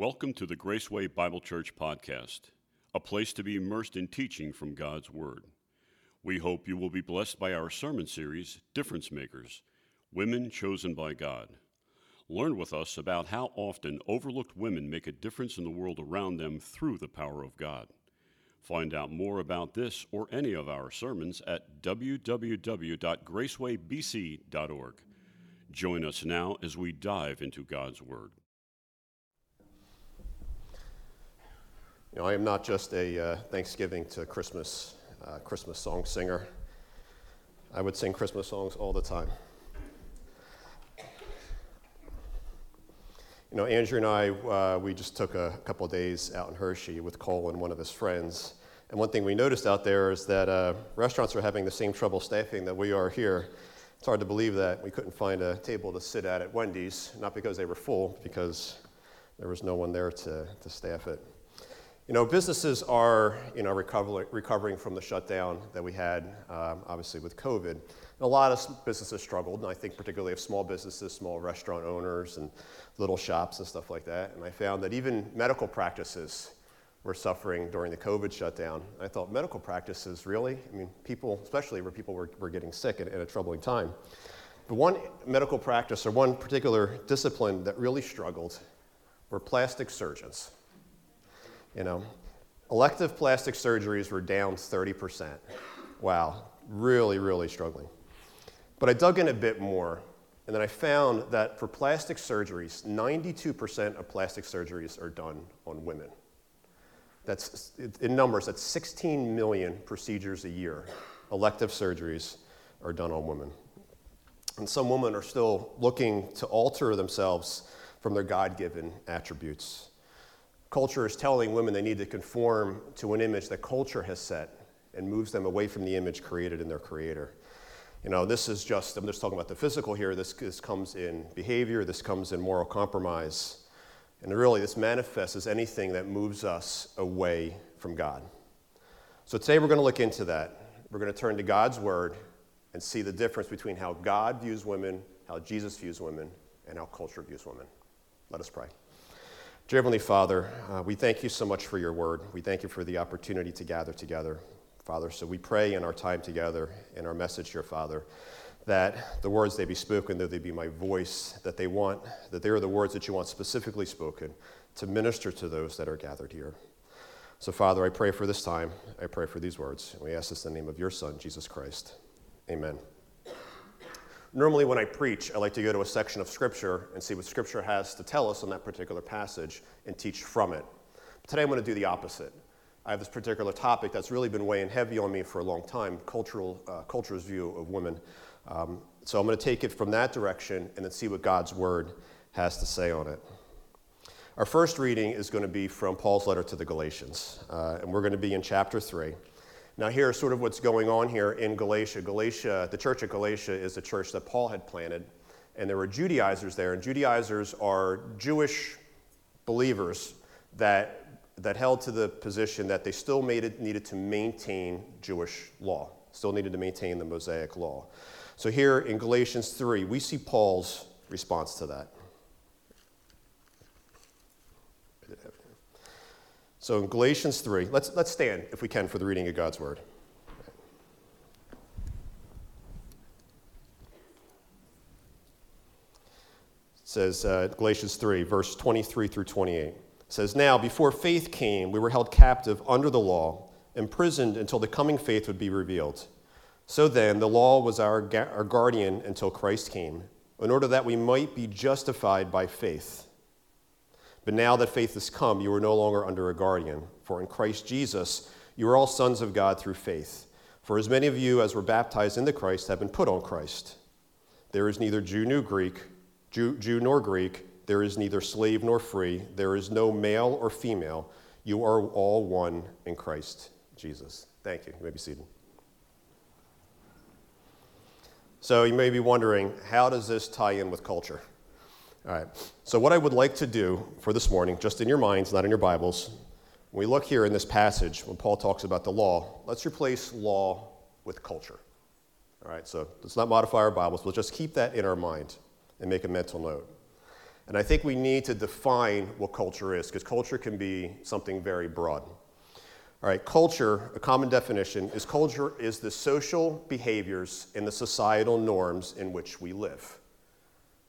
Welcome to the Graceway Bible Church podcast, a place to be immersed in teaching from God's Word. We hope you will be blessed by our sermon series, Difference Makers Women Chosen by God. Learn with us about how often overlooked women make a difference in the world around them through the power of God. Find out more about this or any of our sermons at www.gracewaybc.org. Join us now as we dive into God's Word. You know, I am not just a uh, Thanksgiving to Christmas uh, Christmas song singer. I would sing Christmas songs all the time. You know, Andrew and I, uh, we just took a couple days out in Hershey with Cole and one of his friends. And one thing we noticed out there is that uh, restaurants are having the same trouble staffing that we are here. It's hard to believe that we couldn't find a table to sit at at Wendy's, not because they were full, because there was no one there to, to staff it. You know, businesses are, you know, recovering, recovering from the shutdown that we had, um, obviously, with COVID. And a lot of businesses struggled, and I think particularly of small businesses, small restaurant owners, and little shops and stuff like that. And I found that even medical practices were suffering during the COVID shutdown. I thought, medical practices, really? I mean, people, especially where people were, were getting sick at, in a troubling time. But one medical practice or one particular discipline that really struggled were plastic surgeons. You know, elective plastic surgeries were down 30%. Wow, really, really struggling. But I dug in a bit more, and then I found that for plastic surgeries, 92% of plastic surgeries are done on women. That's in numbers, that's 16 million procedures a year. Elective surgeries are done on women. And some women are still looking to alter themselves from their God given attributes. Culture is telling women they need to conform to an image that culture has set and moves them away from the image created in their creator. You know, this is just, I'm just talking about the physical here. This, this comes in behavior, this comes in moral compromise. And really, this manifests as anything that moves us away from God. So today we're going to look into that. We're going to turn to God's Word and see the difference between how God views women, how Jesus views women, and how culture views women. Let us pray. Dear Heavenly Father, uh, we thank you so much for your word. We thank you for the opportunity to gather together, Father. So we pray in our time together, in our message here, Father, that the words they be spoken, that they be my voice, that they want, that they are the words that you want specifically spoken to minister to those that are gathered here. So, Father, I pray for this time. I pray for these words. And we ask this in the name of your Son, Jesus Christ. Amen. Normally, when I preach, I like to go to a section of Scripture and see what Scripture has to tell us on that particular passage and teach from it. But today, I'm going to do the opposite. I have this particular topic that's really been weighing heavy on me for a long time cultural, uh, culture's view of women. Um, so I'm going to take it from that direction and then see what God's Word has to say on it. Our first reading is going to be from Paul's letter to the Galatians, uh, and we're going to be in chapter 3. Now, here's sort of what's going on here in Galatia. Galatia, the church of Galatia is a church that Paul had planted, and there were Judaizers there, and Judaizers are Jewish believers that, that held to the position that they still it, needed to maintain Jewish law, still needed to maintain the Mosaic law. So, here in Galatians 3, we see Paul's response to that. So in Galatians 3, let's, let's stand, if we can, for the reading of God's word. It says, uh, Galatians 3, verse 23 through 28. says, Now, before faith came, we were held captive under the law, imprisoned until the coming faith would be revealed. So then, the law was our, ga- our guardian until Christ came, in order that we might be justified by faith. But now that faith has come, you are no longer under a guardian. For in Christ Jesus, you are all sons of God through faith. For as many of you as were baptized into Christ have been put on Christ. There is neither Jew nor Greek, Jew, Jew nor Greek. There is neither slave nor free. There is no male or female. You are all one in Christ Jesus. Thank you. You may be seated. So you may be wondering, how does this tie in with culture? All right. So, what I would like to do for this morning, just in your minds, not in your Bibles, when we look here in this passage, when Paul talks about the law, let's replace law with culture. All right. So, let's not modify our Bibles, but just keep that in our mind and make a mental note. And I think we need to define what culture is, because culture can be something very broad. All right, culture, a common definition, is culture is the social behaviors and the societal norms in which we live.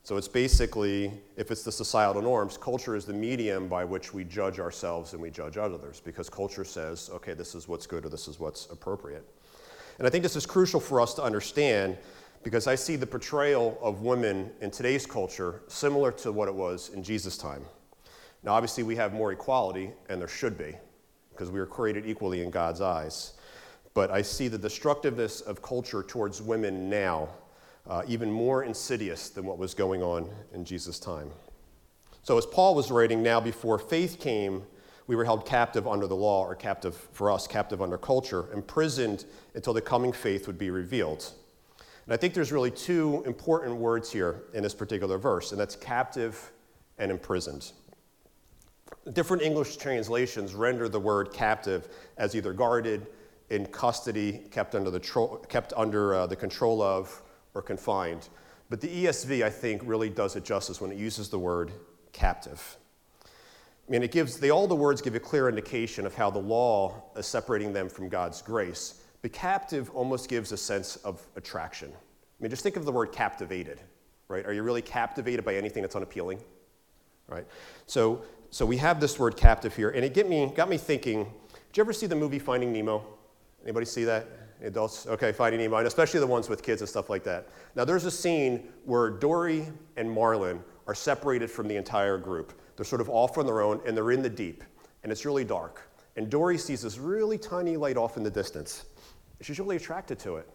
So it's basically, if it's the societal norms, culture is the medium by which we judge ourselves and we judge others, because culture says, okay, this is what's good or this is what's appropriate. And I think this is crucial for us to understand because I see the portrayal of women in today's culture similar to what it was in Jesus' time. Now, obviously, we have more equality, and there should be because we are created equally in God's eyes. But I see the destructiveness of culture towards women now uh, even more insidious than what was going on in Jesus' time. So, as Paul was writing, now before faith came, we were held captive under the law, or captive for us, captive under culture, imprisoned until the coming faith would be revealed. And I think there's really two important words here in this particular verse, and that's captive and imprisoned. Different English translations render the word captive as either guarded, in custody, kept under the, tro- kept under, uh, the control of, or confined. But the ESV, I think, really does it justice when it uses the word captive. I mean, it gives, they, all the words give a clear indication of how the law is separating them from God's grace. But captive almost gives a sense of attraction. I mean, just think of the word captivated, right? Are you really captivated by anything that's unappealing? Right? So so we have this word captive here, and it get me, got me thinking. Did you ever see the movie Finding Nemo? Anybody see that? Adults? Okay, Finding Nemo, and especially the ones with kids and stuff like that. Now, there's a scene where Dory and Marlin are separated from the entire group. They're sort of off on their own, and they're in the deep, and it's really dark. And Dory sees this really tiny light off in the distance. She's really attracted to it.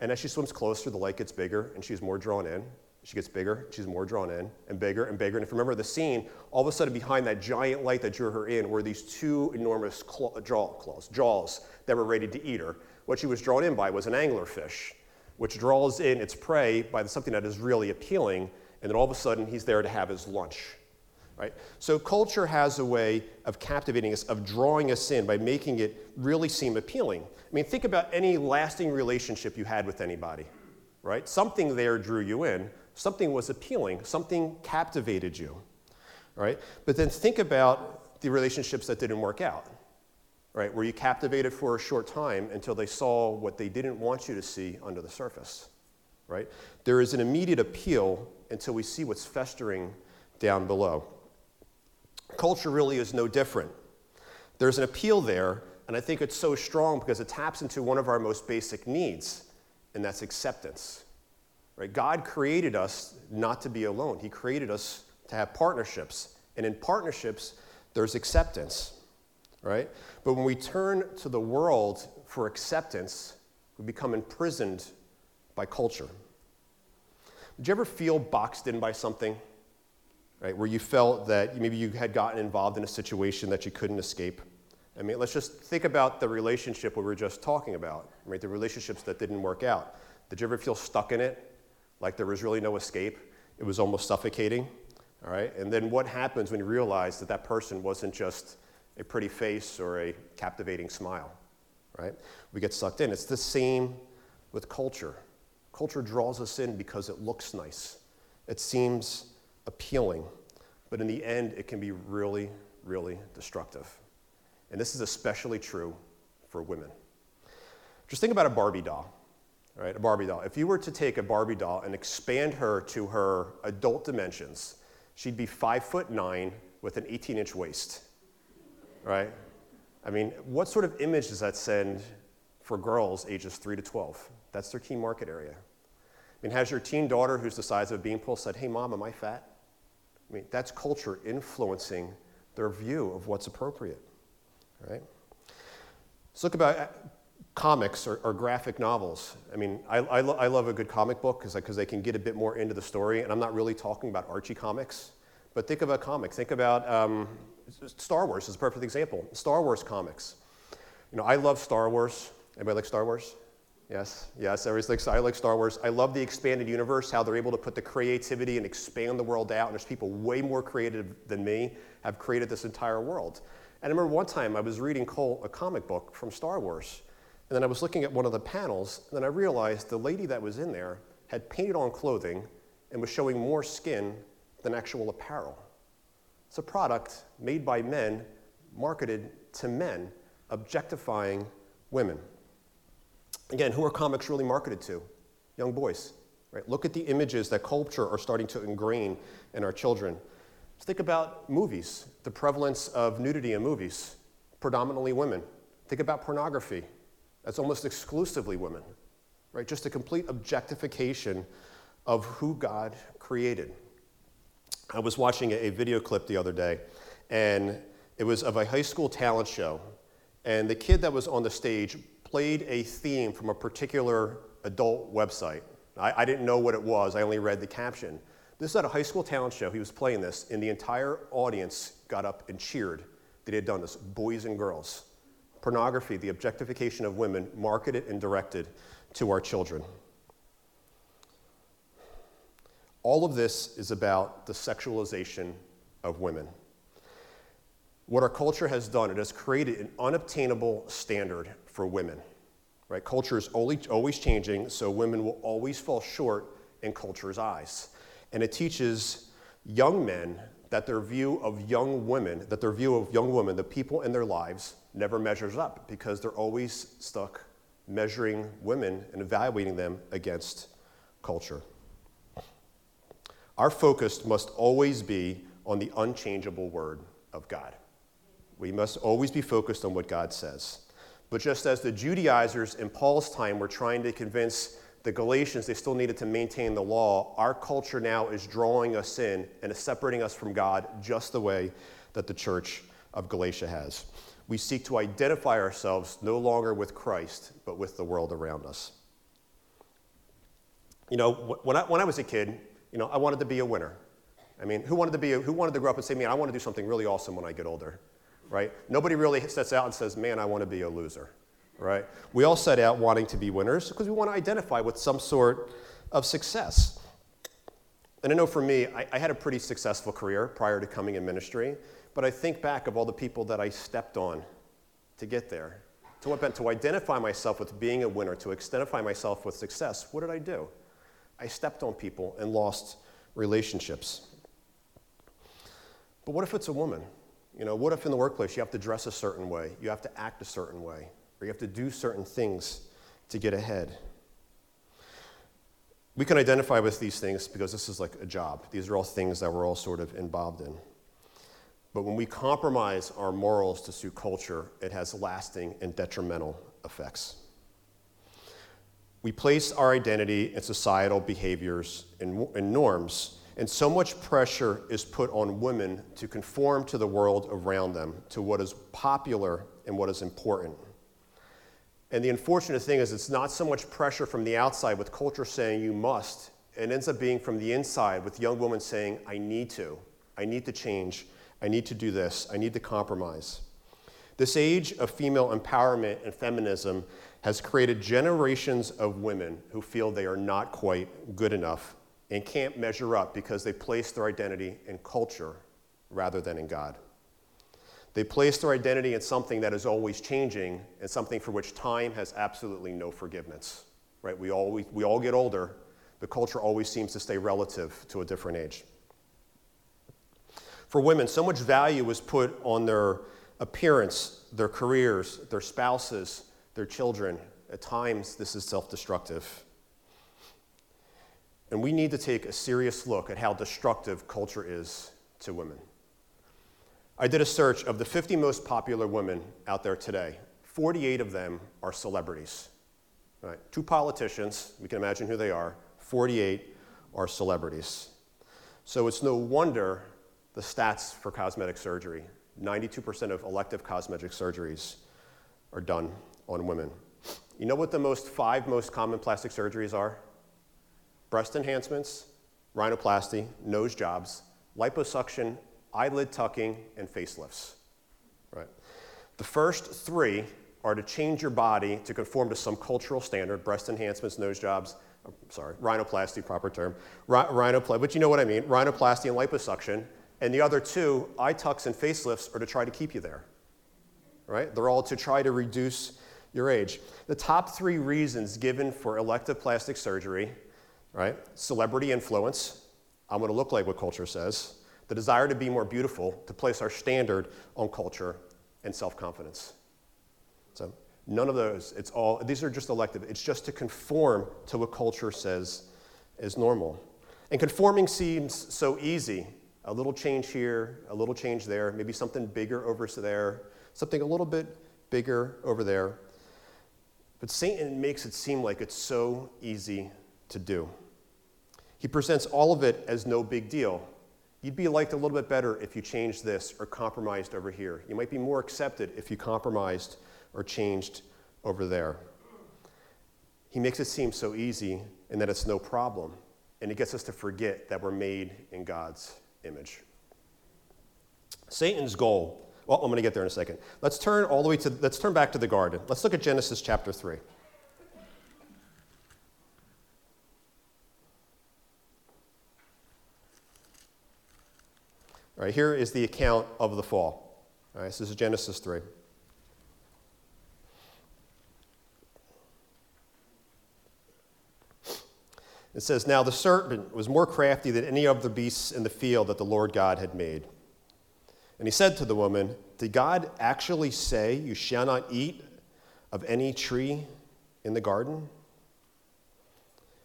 And as she swims closer, the light gets bigger, and she's more drawn in. She gets bigger, she's more drawn in, and bigger and bigger. And if you remember the scene, all of a sudden behind that giant light that drew her in were these two enormous claw, jaw, claws, jaws that were ready to eat her. What she was drawn in by was an anglerfish, which draws in its prey by something that is really appealing, and then all of a sudden he's there to have his lunch. Right? So culture has a way of captivating us, of drawing us in by making it really seem appealing. I mean, think about any lasting relationship you had with anybody, right? Something there drew you in something was appealing, something captivated you, right? But then think about the relationships that didn't work out, right? Were you captivated for a short time until they saw what they didn't want you to see under the surface, right? There is an immediate appeal until we see what's festering down below. Culture really is no different. There's an appeal there, and I think it's so strong because it taps into one of our most basic needs, and that's acceptance. Right? God created us not to be alone. He created us to have partnerships. And in partnerships, there's acceptance, right? But when we turn to the world for acceptance, we become imprisoned by culture. Did you ever feel boxed in by something, right? Where you felt that maybe you had gotten involved in a situation that you couldn't escape? I mean, let's just think about the relationship we were just talking about, right? The relationships that didn't work out. Did you ever feel stuck in it? like there was really no escape. It was almost suffocating. All right? And then what happens when you realize that that person wasn't just a pretty face or a captivating smile? Right? We get sucked in. It's the same with culture. Culture draws us in because it looks nice, it seems appealing, but in the end, it can be really, really destructive. And this is especially true for women. Just think about a Barbie doll right? A Barbie doll. If you were to take a Barbie doll and expand her to her adult dimensions, she'd be five foot nine with an 18 inch waist, right? I mean, what sort of image does that send for girls ages 3 to 12? That's their key market area. I mean, has your teen daughter who's the size of a beanpole said, Hey, mom, am I fat? I mean, that's culture influencing their view of what's appropriate, right? Let's look about comics or, or, graphic novels. I mean, I, I, lo- I love a good comic book because they can get a bit more into the story, and I'm not really talking about Archie comics, but think about comics. Think about um, Star Wars is a perfect example. Star Wars comics. You know, I love Star Wars. Anybody like Star Wars? Yes, yes, everybody's like, I like Star Wars. I love the expanded universe, how they're able to put the creativity and expand the world out. And there's people way more creative than me have created this entire world. And I remember one time I was reading Cole a comic book from Star Wars, and then I was looking at one of the panels, and then I realized the lady that was in there had painted on clothing and was showing more skin than actual apparel. It's a product made by men, marketed to men, objectifying women. Again, who are comics really marketed to? Young boys. Right? Look at the images that culture are starting to ingrain in our children. Let's think about movies, the prevalence of nudity in movies, predominantly women. Think about pornography. That's almost exclusively women. Right? Just a complete objectification of who God created. I was watching a video clip the other day, and it was of a high school talent show. And the kid that was on the stage played a theme from a particular adult website. I, I, didn't know what it was, I only read the caption. This is at a high school talent show. He was playing this, and the entire audience got up and cheered that he had done this boys and girls. Pornography, the objectification of women, marketed and directed to our children. All of this is about the sexualization of women. What our culture has done, it has created an unobtainable standard for women. Right? Culture is always, changing, so women will always fall short in culture's eyes. And it teaches young men that their view of young women, that their view of young women, the people in their lives, never measures up because they're always stuck measuring women and evaluating them against culture. Our focus must always be on the unchangeable word of God. We must always be focused on what God says. But just as the Judaizers in Paul's time were trying to convince the Galatians they still needed to maintain the law, our culture now is drawing us in and is separating us from God just the way that the church of Galatia has. We seek to identify ourselves no longer with Christ, but with the world around us. You know, when I, when I was a kid, you know, I wanted to be a winner. I mean, who wanted to be a, who wanted to grow up and say, man, I want to do something really awesome when I get older, right? Nobody really sets out and says, man, I want to be a loser, right? We all set out wanting to be winners because we want to identify with some sort of success. And I know for me, I, I had a pretty successful career prior to coming in ministry, but I think back of all the people that I stepped on to get there. To to identify myself with being a winner, to identify myself with success. What did I do? I stepped on people and lost relationships. But what if it's a woman? You know, what if in the workplace you have to dress a certain way, you have to act a certain way, or you have to do certain things to get ahead? We can identify with these things because this is like a job. These are all things that we're all sort of involved in. But when we compromise our morals to suit culture, it has lasting and detrimental effects. We place our identity in societal behaviors and, and, norms, and so much pressure is put on women to conform to the world around them, to what is popular and what is important. And the unfortunate thing is, it's not so much pressure from the outside with culture saying you must. It ends up being from the inside with young women saying, I need to. I need to change. I need to do this. I need to compromise. This age of female empowerment and feminism has created generations of women who feel they are not quite good enough and can't measure up because they place their identity in culture rather than in God. They place their identity in something that is always changing and something for which time has absolutely no forgiveness. Right? We all, we, we all get older, but culture always seems to stay relative to a different age. For women, so much value was put on their appearance, their careers, their spouses, their children. At times, this is self destructive. And we need to take a serious look at how destructive culture is to women. I did a search of the 50 most popular women out there today. 48 of them are celebrities. Right? Two politicians, we can imagine who they are. 48 are celebrities. So it's no wonder the stats for cosmetic surgery 92% of elective cosmetic surgeries are done on women. You know what the most five most common plastic surgeries are? Breast enhancements, rhinoplasty, nose jobs, liposuction, eyelid tucking, and facelifts. Right. The first three are to change your body to conform to some cultural standard, breast enhancements, nose jobs, oh, sorry, rhinoplasty, proper term, rhinoplasty, but you know what I mean, rhinoplasty and liposuction. And the other two, eye tucks and facelifts, are to try to keep you there. Right? They're all to try to reduce your age. The top three reasons given for elective plastic surgery, right? Celebrity influence. I'm going to look like what culture says, the desire to be more beautiful, to place our standard on culture, and self confidence. So, none of those, it's all, these are just elective. It's just to conform to what culture says is normal. And conforming seems so easy. A little change here, a little change there, maybe something bigger over there, something a little bit bigger over there. But Satan makes it seem like it's so easy to do. He presents all of it as no big deal. You'd be liked a little bit better if you changed this or compromised over here. You might be more accepted if you compromised or changed over there. He makes it seem so easy and that it's no problem. And he gets us to forget that we're made in God's image. Satan's goal, well, I'm going to get there in a second. Let's turn all the way to, let's turn back to the garden. Let's look at Genesis chapter 3. All right, here is the account of the fall. All right, this is Genesis 3. It says, Now the serpent was more crafty than any of the beasts in the field that the Lord God had made. And he said to the woman, Did God actually say, You shall not eat of any tree in the garden?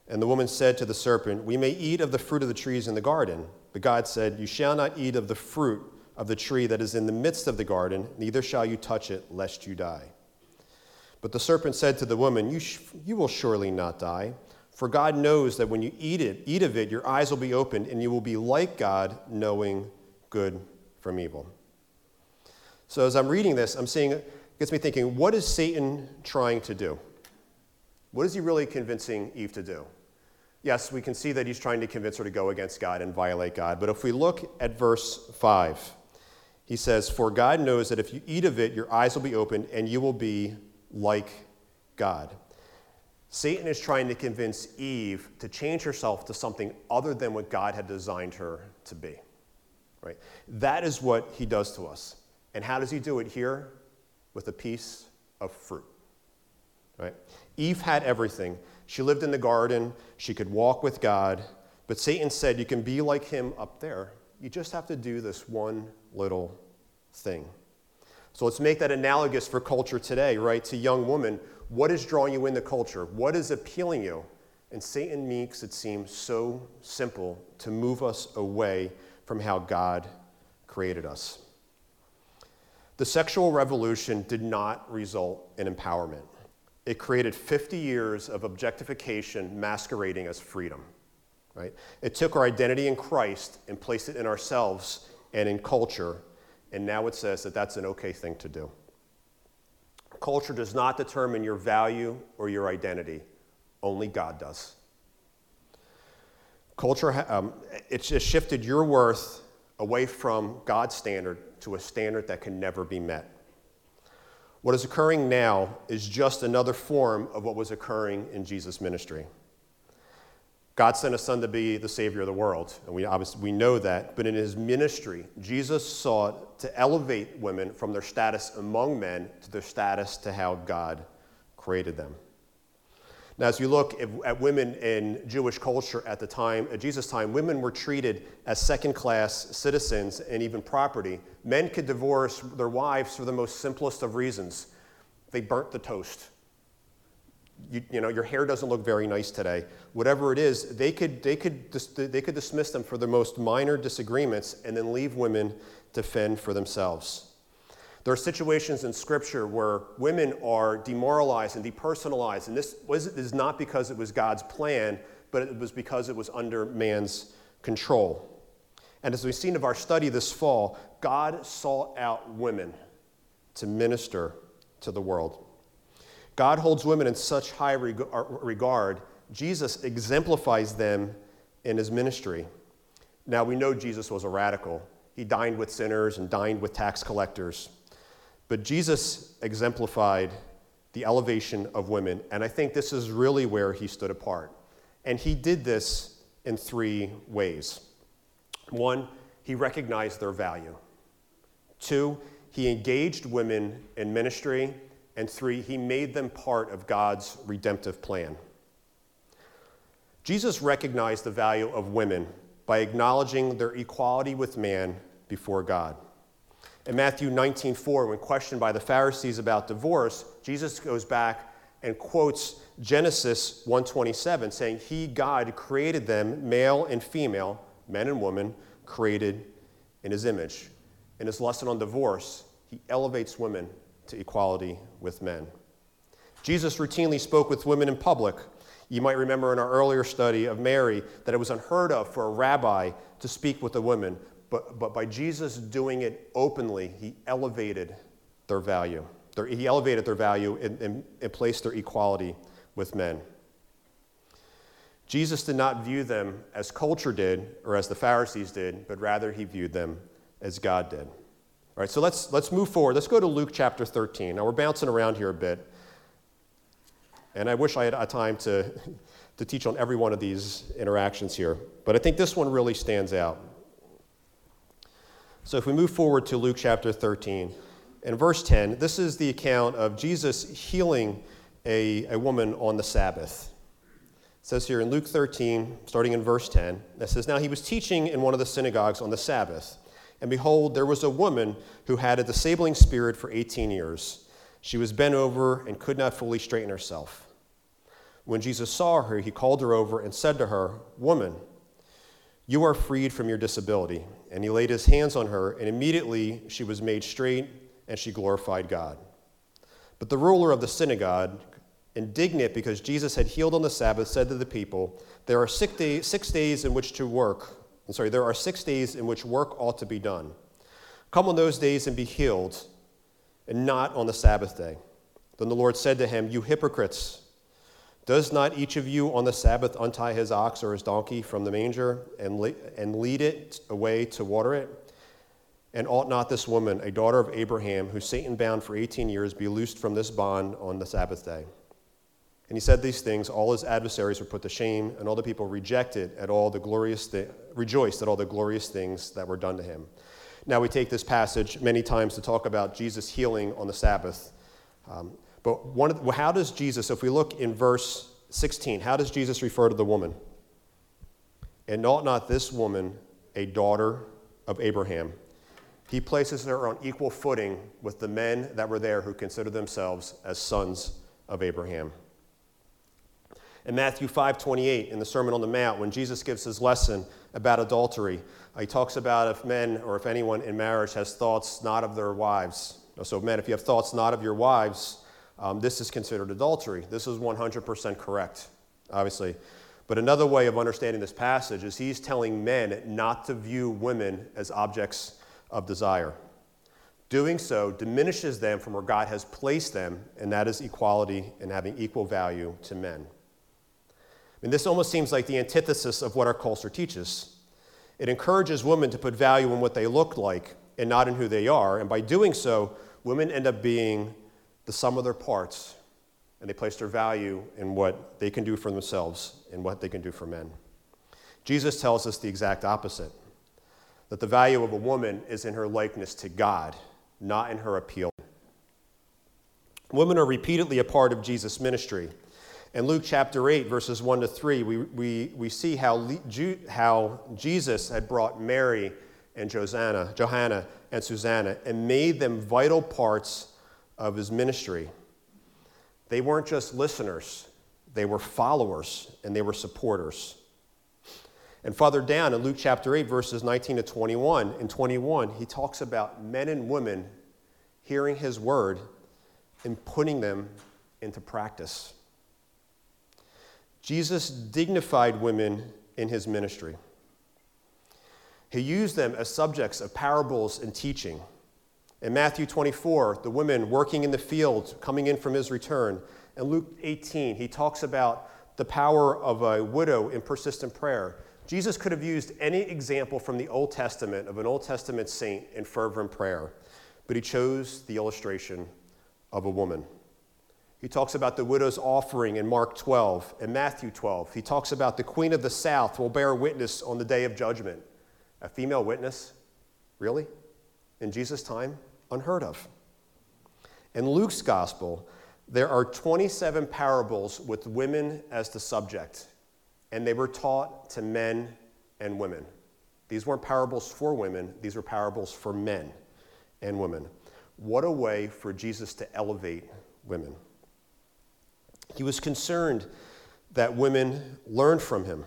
And the woman said to the serpent, We may eat of the fruit of the trees in the garden. But God said, You shall not eat of the fruit of the tree that is in the midst of the garden, neither shall you touch it, lest you die. But the serpent said to the woman, You, sh- you will surely not die. For God knows that when you eat it, eat of it, your eyes will be opened, and you will be like God, knowing good from evil. So as I'm reading this, I'm seeing it gets me thinking, what is Satan trying to do? What is he really convincing Eve to do? Yes, we can see that he's trying to convince her to go against God and violate God. But if we look at verse 5, he says, For God knows that if you eat of it, your eyes will be opened and you will be like God. Satan is trying to convince Eve to change herself to something other than what God had designed her to be. Right? That is what he does to us. And how does he do it here? With a piece of fruit. Right? Eve had everything. She lived in the garden, she could walk with God, but Satan said, You can be like him up there. You just have to do this one little thing. So let's make that analogous for culture today, right? To young women, what is drawing you into culture? What is appealing you? And Satan makes it seem so simple to move us away from how God created us. The sexual revolution did not result in empowerment. It created 50 years of objectification masquerading as freedom. Right? It took our identity in Christ and placed it in ourselves and in culture, and now it says that that's an okay thing to do. Culture does not determine your value or your identity, only God does. Culture, um, it's just shifted your worth away from God's standard to a standard that can never be met. What is occurring now is just another form of what was occurring in Jesus' ministry. God sent a son to be the Savior of the world, and we obviously we know that. But in his ministry, Jesus sought to elevate women from their status among men to their status to how God created them. Now, as you look at women in Jewish culture at the time, at Jesus' time, women were treated as second class citizens and even property. Men could divorce their wives for the most simplest of reasons they burnt the toast. You, you, know, your hair doesn't look very nice today. Whatever it is, they could, they, could, they could dismiss them for the most minor disagreements and then leave women to fend for themselves. There are situations in Scripture where women are demoralized and depersonalized, and this was, is not because it was God's plan, but it was because it was under man's control. And as we've seen of our study this fall, God sought out women to minister to the world. God holds women in such high uh, regard. Jesus exemplifies them in his ministry. Now, we know Jesus was a radical. He dined with sinners and dined with tax collectors. But Jesus exemplified the elevation of women, and I think this is really where he stood apart. And he did this in three ways. One, he recognized their value. Two, he engaged women in ministry. And three, he made them part of God's redemptive plan. Jesus recognized the value of women by acknowledging their equality with man before God. In Matthew 19:4, when questioned by the Pharisees about divorce, Jesus goes back and quotes Genesis 1:27, saying, "He God created them male and female, men and women, created in his image." In his lesson on divorce, he elevates women to equality with men. Jesus routinely spoke with women in public. You might remember in our earlier study of Mary that it was unheard of for a rabbi to speak with a woman, but, but by Jesus doing it openly, he elevated their value. Their, he elevated their value and, and, and placed their equality with men. Jesus did not view them as culture did or as the Pharisees did, but rather he viewed them as God did. All right, so let's, let's move forward. Let's go to Luke chapter 13. Now we're bouncing around here a bit. And I wish I had a time to, to teach on every one of these interactions here. But I think this one really stands out. So if we move forward to Luke chapter 13, in verse 10, this is the account of Jesus healing a, a woman on the Sabbath. It says here in Luke 13, starting in verse 10, it says, Now he was teaching in one of the synagogues on the Sabbath. And behold, there was a woman who had a disabling spirit for 18 years. She was bent over and could not fully straighten herself. When Jesus saw her, he called her over and said to her, Woman, you are freed from your disability. And he laid his hands on her, and immediately she was made straight, and she glorified God. But the ruler of the synagogue, indignant because Jesus had healed on the Sabbath, said to the people, There are six, day, six days in which to work. I'm sorry, there are six days in which work ought to be done. Come on those days and be healed, and not on the Sabbath day. Then the Lord said to him, You hypocrites! Does not each of you on the Sabbath untie his ox or his donkey from the manger and, le- and lead it away to water it? And ought not this woman, a daughter of Abraham, who Satan bound for 18 years, be loosed from this bond on the Sabbath day? And he said these things. All his adversaries were put to shame, and all the people rejected at all the glorious thi- rejoiced at all the glorious things that were done to him. Now we take this passage many times to talk about Jesus healing on the Sabbath. Um, but one the, how does Jesus, if we look in verse 16, how does Jesus refer to the woman? And ought not this woman a daughter of Abraham? He places her on equal footing with the men that were there who considered themselves as sons of Abraham. In Matthew 5:28, in the Sermon on the Mount, when Jesus gives his lesson about adultery, uh, he talks about if men or if anyone in marriage has thoughts not of their wives. So, men, if you have thoughts not of your wives, um, this is considered adultery. This is 100% correct, obviously. But another way of understanding this passage is he's telling men not to view women as objects of desire. Doing so diminishes them from where God has placed them, and that is equality and having equal value to men. And this almost seems like the antithesis of what our culture teaches. It encourages women to put value in what they look like and not in who they are, and by doing so, women end up being the sum of their parts, and they place their value in what they can do for themselves and what they can do for men. Jesus tells us the exact opposite that the value of a woman is in her likeness to God, not in her appeal. Women are repeatedly a part of Jesus' ministry. In Luke chapter 8, verses 1 to 3, we, we, we see how, how Jesus had brought Mary and Josanna, Johanna and Susanna and made them vital parts of his ministry. They weren't just listeners, they were followers and they were supporters. And farther down in Luke chapter 8, verses 19 to 21, in 21, he talks about men and women hearing his word and putting them into practice. Jesus dignified women in his ministry. He used them as subjects of parables and teaching. In Matthew 24, the women working in the fields coming in from his return. In Luke 18, he talks about the power of a widow in persistent prayer. Jesus could have used any example from the Old Testament of an Old Testament saint in fervent prayer, but he chose the illustration of a woman. He talks about the widow's offering in Mark 12 and Matthew 12. He talks about the queen of the south will bear witness on the day of judgment. A female witness? Really? In Jesus' time? Unheard of. In Luke's gospel, there are 27 parables with women as the subject, and they were taught to men and women. These weren't parables for women, these were parables for men and women. What a way for Jesus to elevate women. He was concerned that women learn from him.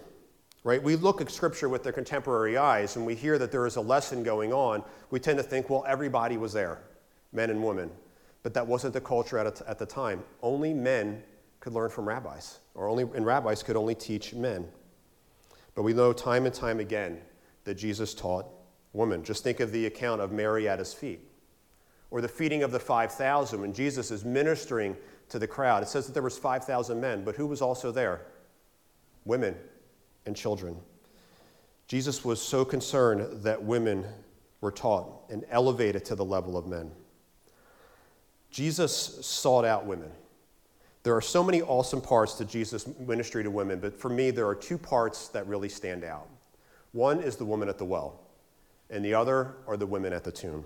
Right? We look at scripture with their contemporary eyes and we hear that there is a lesson going on. We tend to think, well, everybody was there, men and women. But that wasn't the culture at, at the time. Only men could learn from rabbis, or only, and rabbis could only teach men. But we know time and time again that Jesus taught women. Just think of the account of Mary at his feet, or the feeding of the 5,000 when Jesus is ministering to the crowd. It says that there was 5,000 men, but who was also there? Women and children. Jesus was so concerned that women were taught and elevated to the level of men. Jesus sought out women. There are so many awesome parts to Jesus' ministry to women, but for me, there are two parts that really stand out. One is the woman at the well, and the other are the women at the tomb.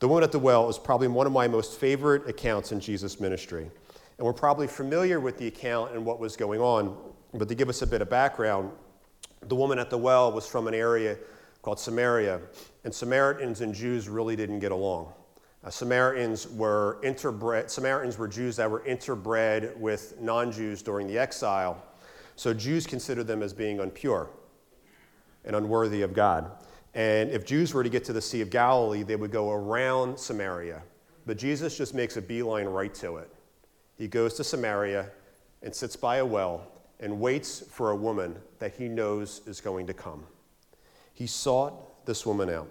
The woman at the well is probably one of my most favorite accounts in Jesus' ministry. And we're probably familiar with the account and what was going on, but to give us a bit of background, the woman at the well was from an area called Samaria, and Samaritans and Jews really didn't get along. Uh, Samaritans were interbred, Samaritans were Jews that were interbred with non-Jews during the exile. So Jews considered them as being impure and unworthy of God. And if Jews were to get to the Sea of Galilee, they would go around Samaria. But Jesus just makes a beeline right to it. He goes to Samaria and sits by a well and waits for a woman that he knows is going to come. He sought this woman out.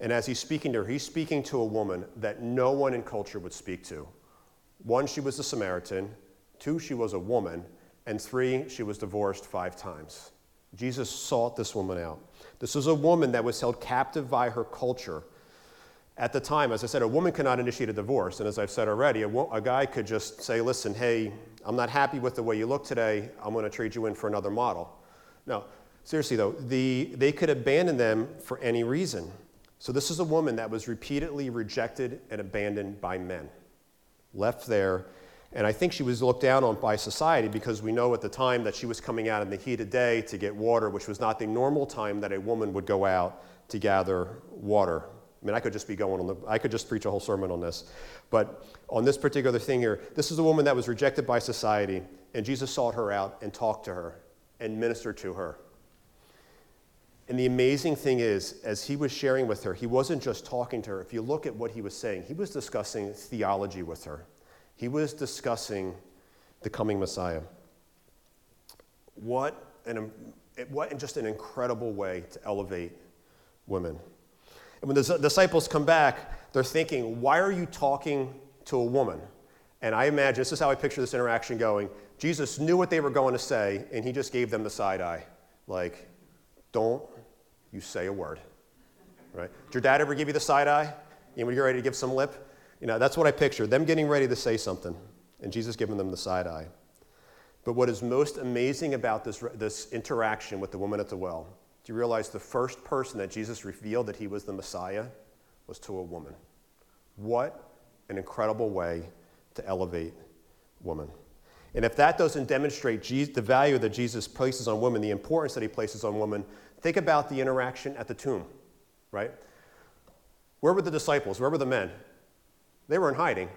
And as he's speaking to her, he's speaking to a woman that no one in culture would speak to. One, she was a Samaritan. Two, she was a woman. And three, she was divorced five times. Jesus sought this woman out. This was a woman that was held captive by her culture. At the time, as I said, a woman cannot initiate a divorce. And as I've said already, a, a guy could just say, Listen, hey, I'm not happy with the way you look today. I'm going to trade you in for another model. No, seriously, though, the, they could abandon them for any reason. So this is a woman that was repeatedly rejected and abandoned by men, left there. And I think she was looked down on by society because we know at the time that she was coming out in the heat of day to get water, which was not the normal time that a woman would go out to gather water. I mean, I could just be going on the, I could just preach a whole sermon on this. But on this particular thing here, this is a woman that was rejected by society, and Jesus sought her out and talked to her and ministered to her. And the amazing thing is, as he was sharing with her, he wasn't just talking to her. If you look at what he was saying, he was discussing theology with her, he was discussing the coming Messiah. What an, what just an incredible way to elevate women. And when the disciples come back, they're thinking, why are you talking to a woman? And I imagine, this is how I picture this interaction going. Jesus knew what they were going to say, and he just gave them the side eye. Like, don't you say a word. Right? Did your dad ever give you the side eye? You know, when you're ready to give some lip? You know, that's what I picture. Them getting ready to say something, and Jesus giving them the side eye. But what is most amazing about this, this interaction with the woman at the well, do you realize the first person that Jesus revealed that he was the Messiah was to a woman? What an incredible way to elevate woman. And if that doesn't demonstrate the value that Jesus places on women, the importance that he places on women, think about the interaction at the tomb, right? Where were the disciples? Where were the men? They were in hiding,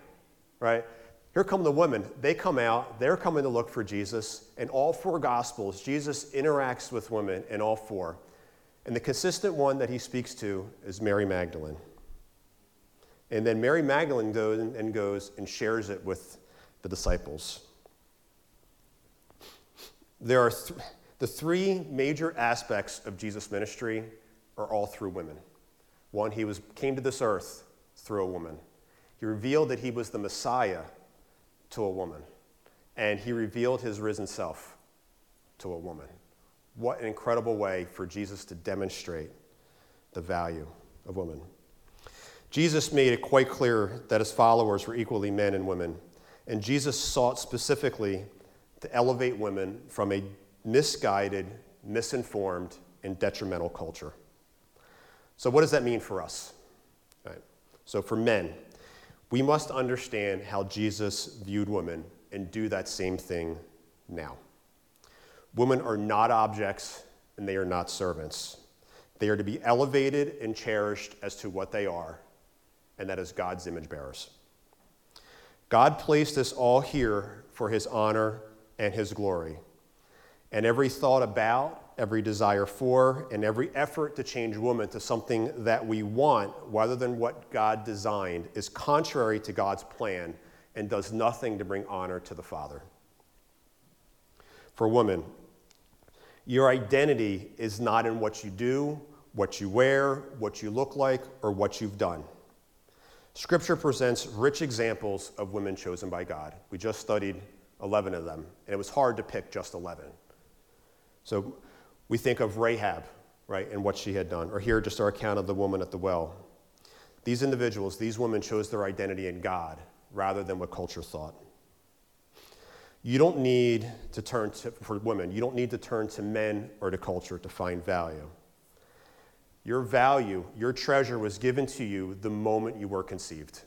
right? Here come the women. They come out. They're coming to look for Jesus. In all four Gospels, Jesus interacts with women in all four. And the consistent one that he speaks to is Mary Magdalene. And then Mary Magdalene goes and goes and shares it with the disciples. There are th- the three major aspects of Jesus' ministry are all through women. One, he was, came to this earth through a woman. He revealed that he was the Messiah to a woman. And he revealed his risen self to a woman. What an incredible way for Jesus to demonstrate the value of women. Jesus made it quite clear that his followers were equally men and women. And Jesus sought specifically to elevate women from a misguided, misinformed, and detrimental culture. So, what does that mean for us? Right. So, for men, we must understand how Jesus viewed women and do that same thing now. Women are not objects and they are not servants. They are to be elevated and cherished as to what they are, and that is God's image bearers. God placed us all here for his honor and his glory. And every thought about, every desire for, and every effort to change woman to something that we want rather than what God designed is contrary to God's plan and does nothing to bring honor to the Father. For woman, your identity is not in what you do, what you wear, what you look like, or what you've done. Scripture presents rich examples of women chosen by God. We just studied 11 of them, and it was hard to pick just 11. So we think of Rahab, right, and what she had done, or here just our account of the woman at the well. These individuals, these women chose their identity in God rather than what culture thought. You don't need to turn to, for women, you don't need to turn to men or to culture to find value. Your value, your treasure was given to you the moment you were conceived.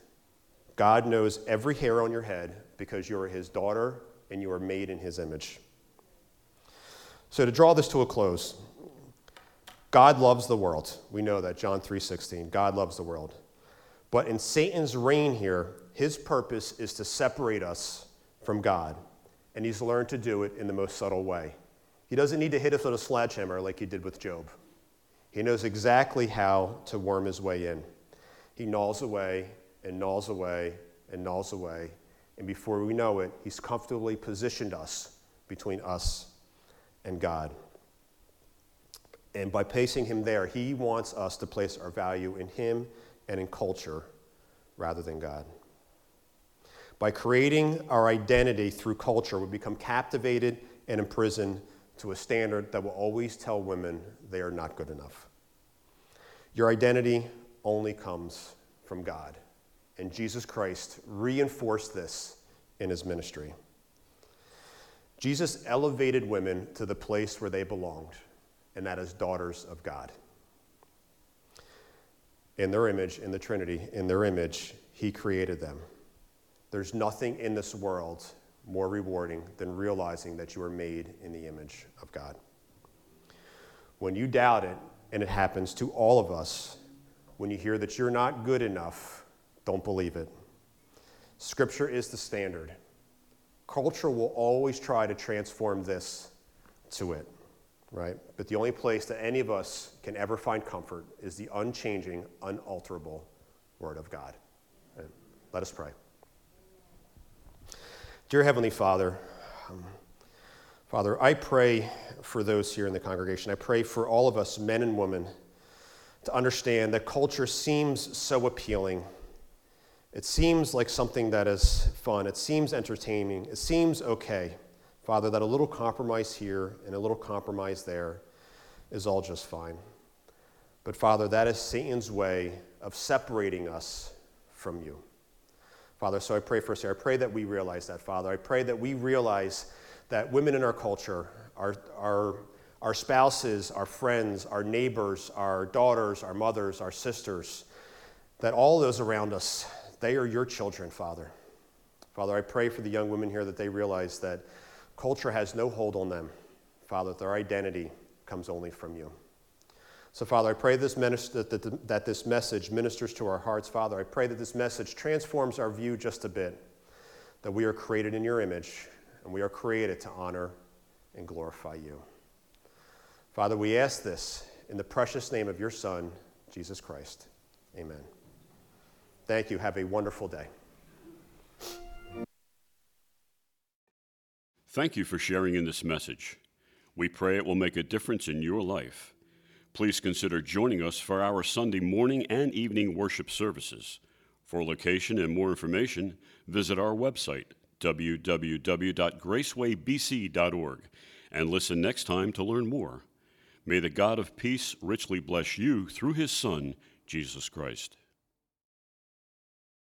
God knows every hair on your head because you are his daughter and you are made in his image. So to draw this to a close, God loves the world. We know that John 3:16. God loves the world. But in Satan's reign here, his purpose is to separate us from God, and he's learned to do it in the most subtle way. He doesn't need to hit us with a sledgehammer like he did with Job. He knows exactly how to worm his way in. He gnaws away and gnaws away and gnaws away, and before we know it, he's comfortably positioned us between us and God. And by placing him there, he wants us to place our value in him and in culture rather than God. By creating our identity through culture, we become captivated and imprisoned to a standard that will always tell women they are not good enough. Your identity only comes from God. And Jesus Christ reinforced this in his ministry. Jesus elevated women to the place where they belonged, and that is daughters of God. In their image, in the Trinity, in their image, he created them. There's nothing in this world more rewarding than realizing that you are made in the image of God. When you doubt it, and it happens to all of us, when you hear that you're not good enough, don't believe it. Scripture is the standard. Culture will always try to transform this to it, right? But the only place that any of us can ever find comfort is the unchanging, unalterable Word of God. Right? Let us pray. Dear Heavenly Father, um, Father, I pray for those here in the congregation. I pray for all of us, men and women, to understand that culture seems so appealing. It seems like something that is fun. It seems entertaining. It seems okay. Father, that a little compromise here and a little compromise there is all just fine. But Father, that is Satan's way of separating us from you. Father, so I pray first here. I pray that we realize that, Father. I pray that we realize that women in our culture, our, our, our spouses, our friends, our neighbors, our daughters, our mothers, our sisters, that all those around us, they are your children, Father. Father, I pray for the young women here that they realize that culture has no hold on them. Father, their identity comes only from you. So, Father, I pray this minister, that, that this message ministers to our hearts. Father, I pray that this message transforms our view just a bit, that we are created in your image and we are created to honor and glorify you. Father, we ask this in the precious name of your Son, Jesus Christ. Amen. Thank you. Have a wonderful day. Thank you for sharing in this message. We pray it will make a difference in your life. Please consider joining us for our Sunday morning and evening worship services. For location and more information, visit our website, www.gracewaybc.org, and listen next time to learn more. May the God of peace richly bless you through his Son, Jesus Christ.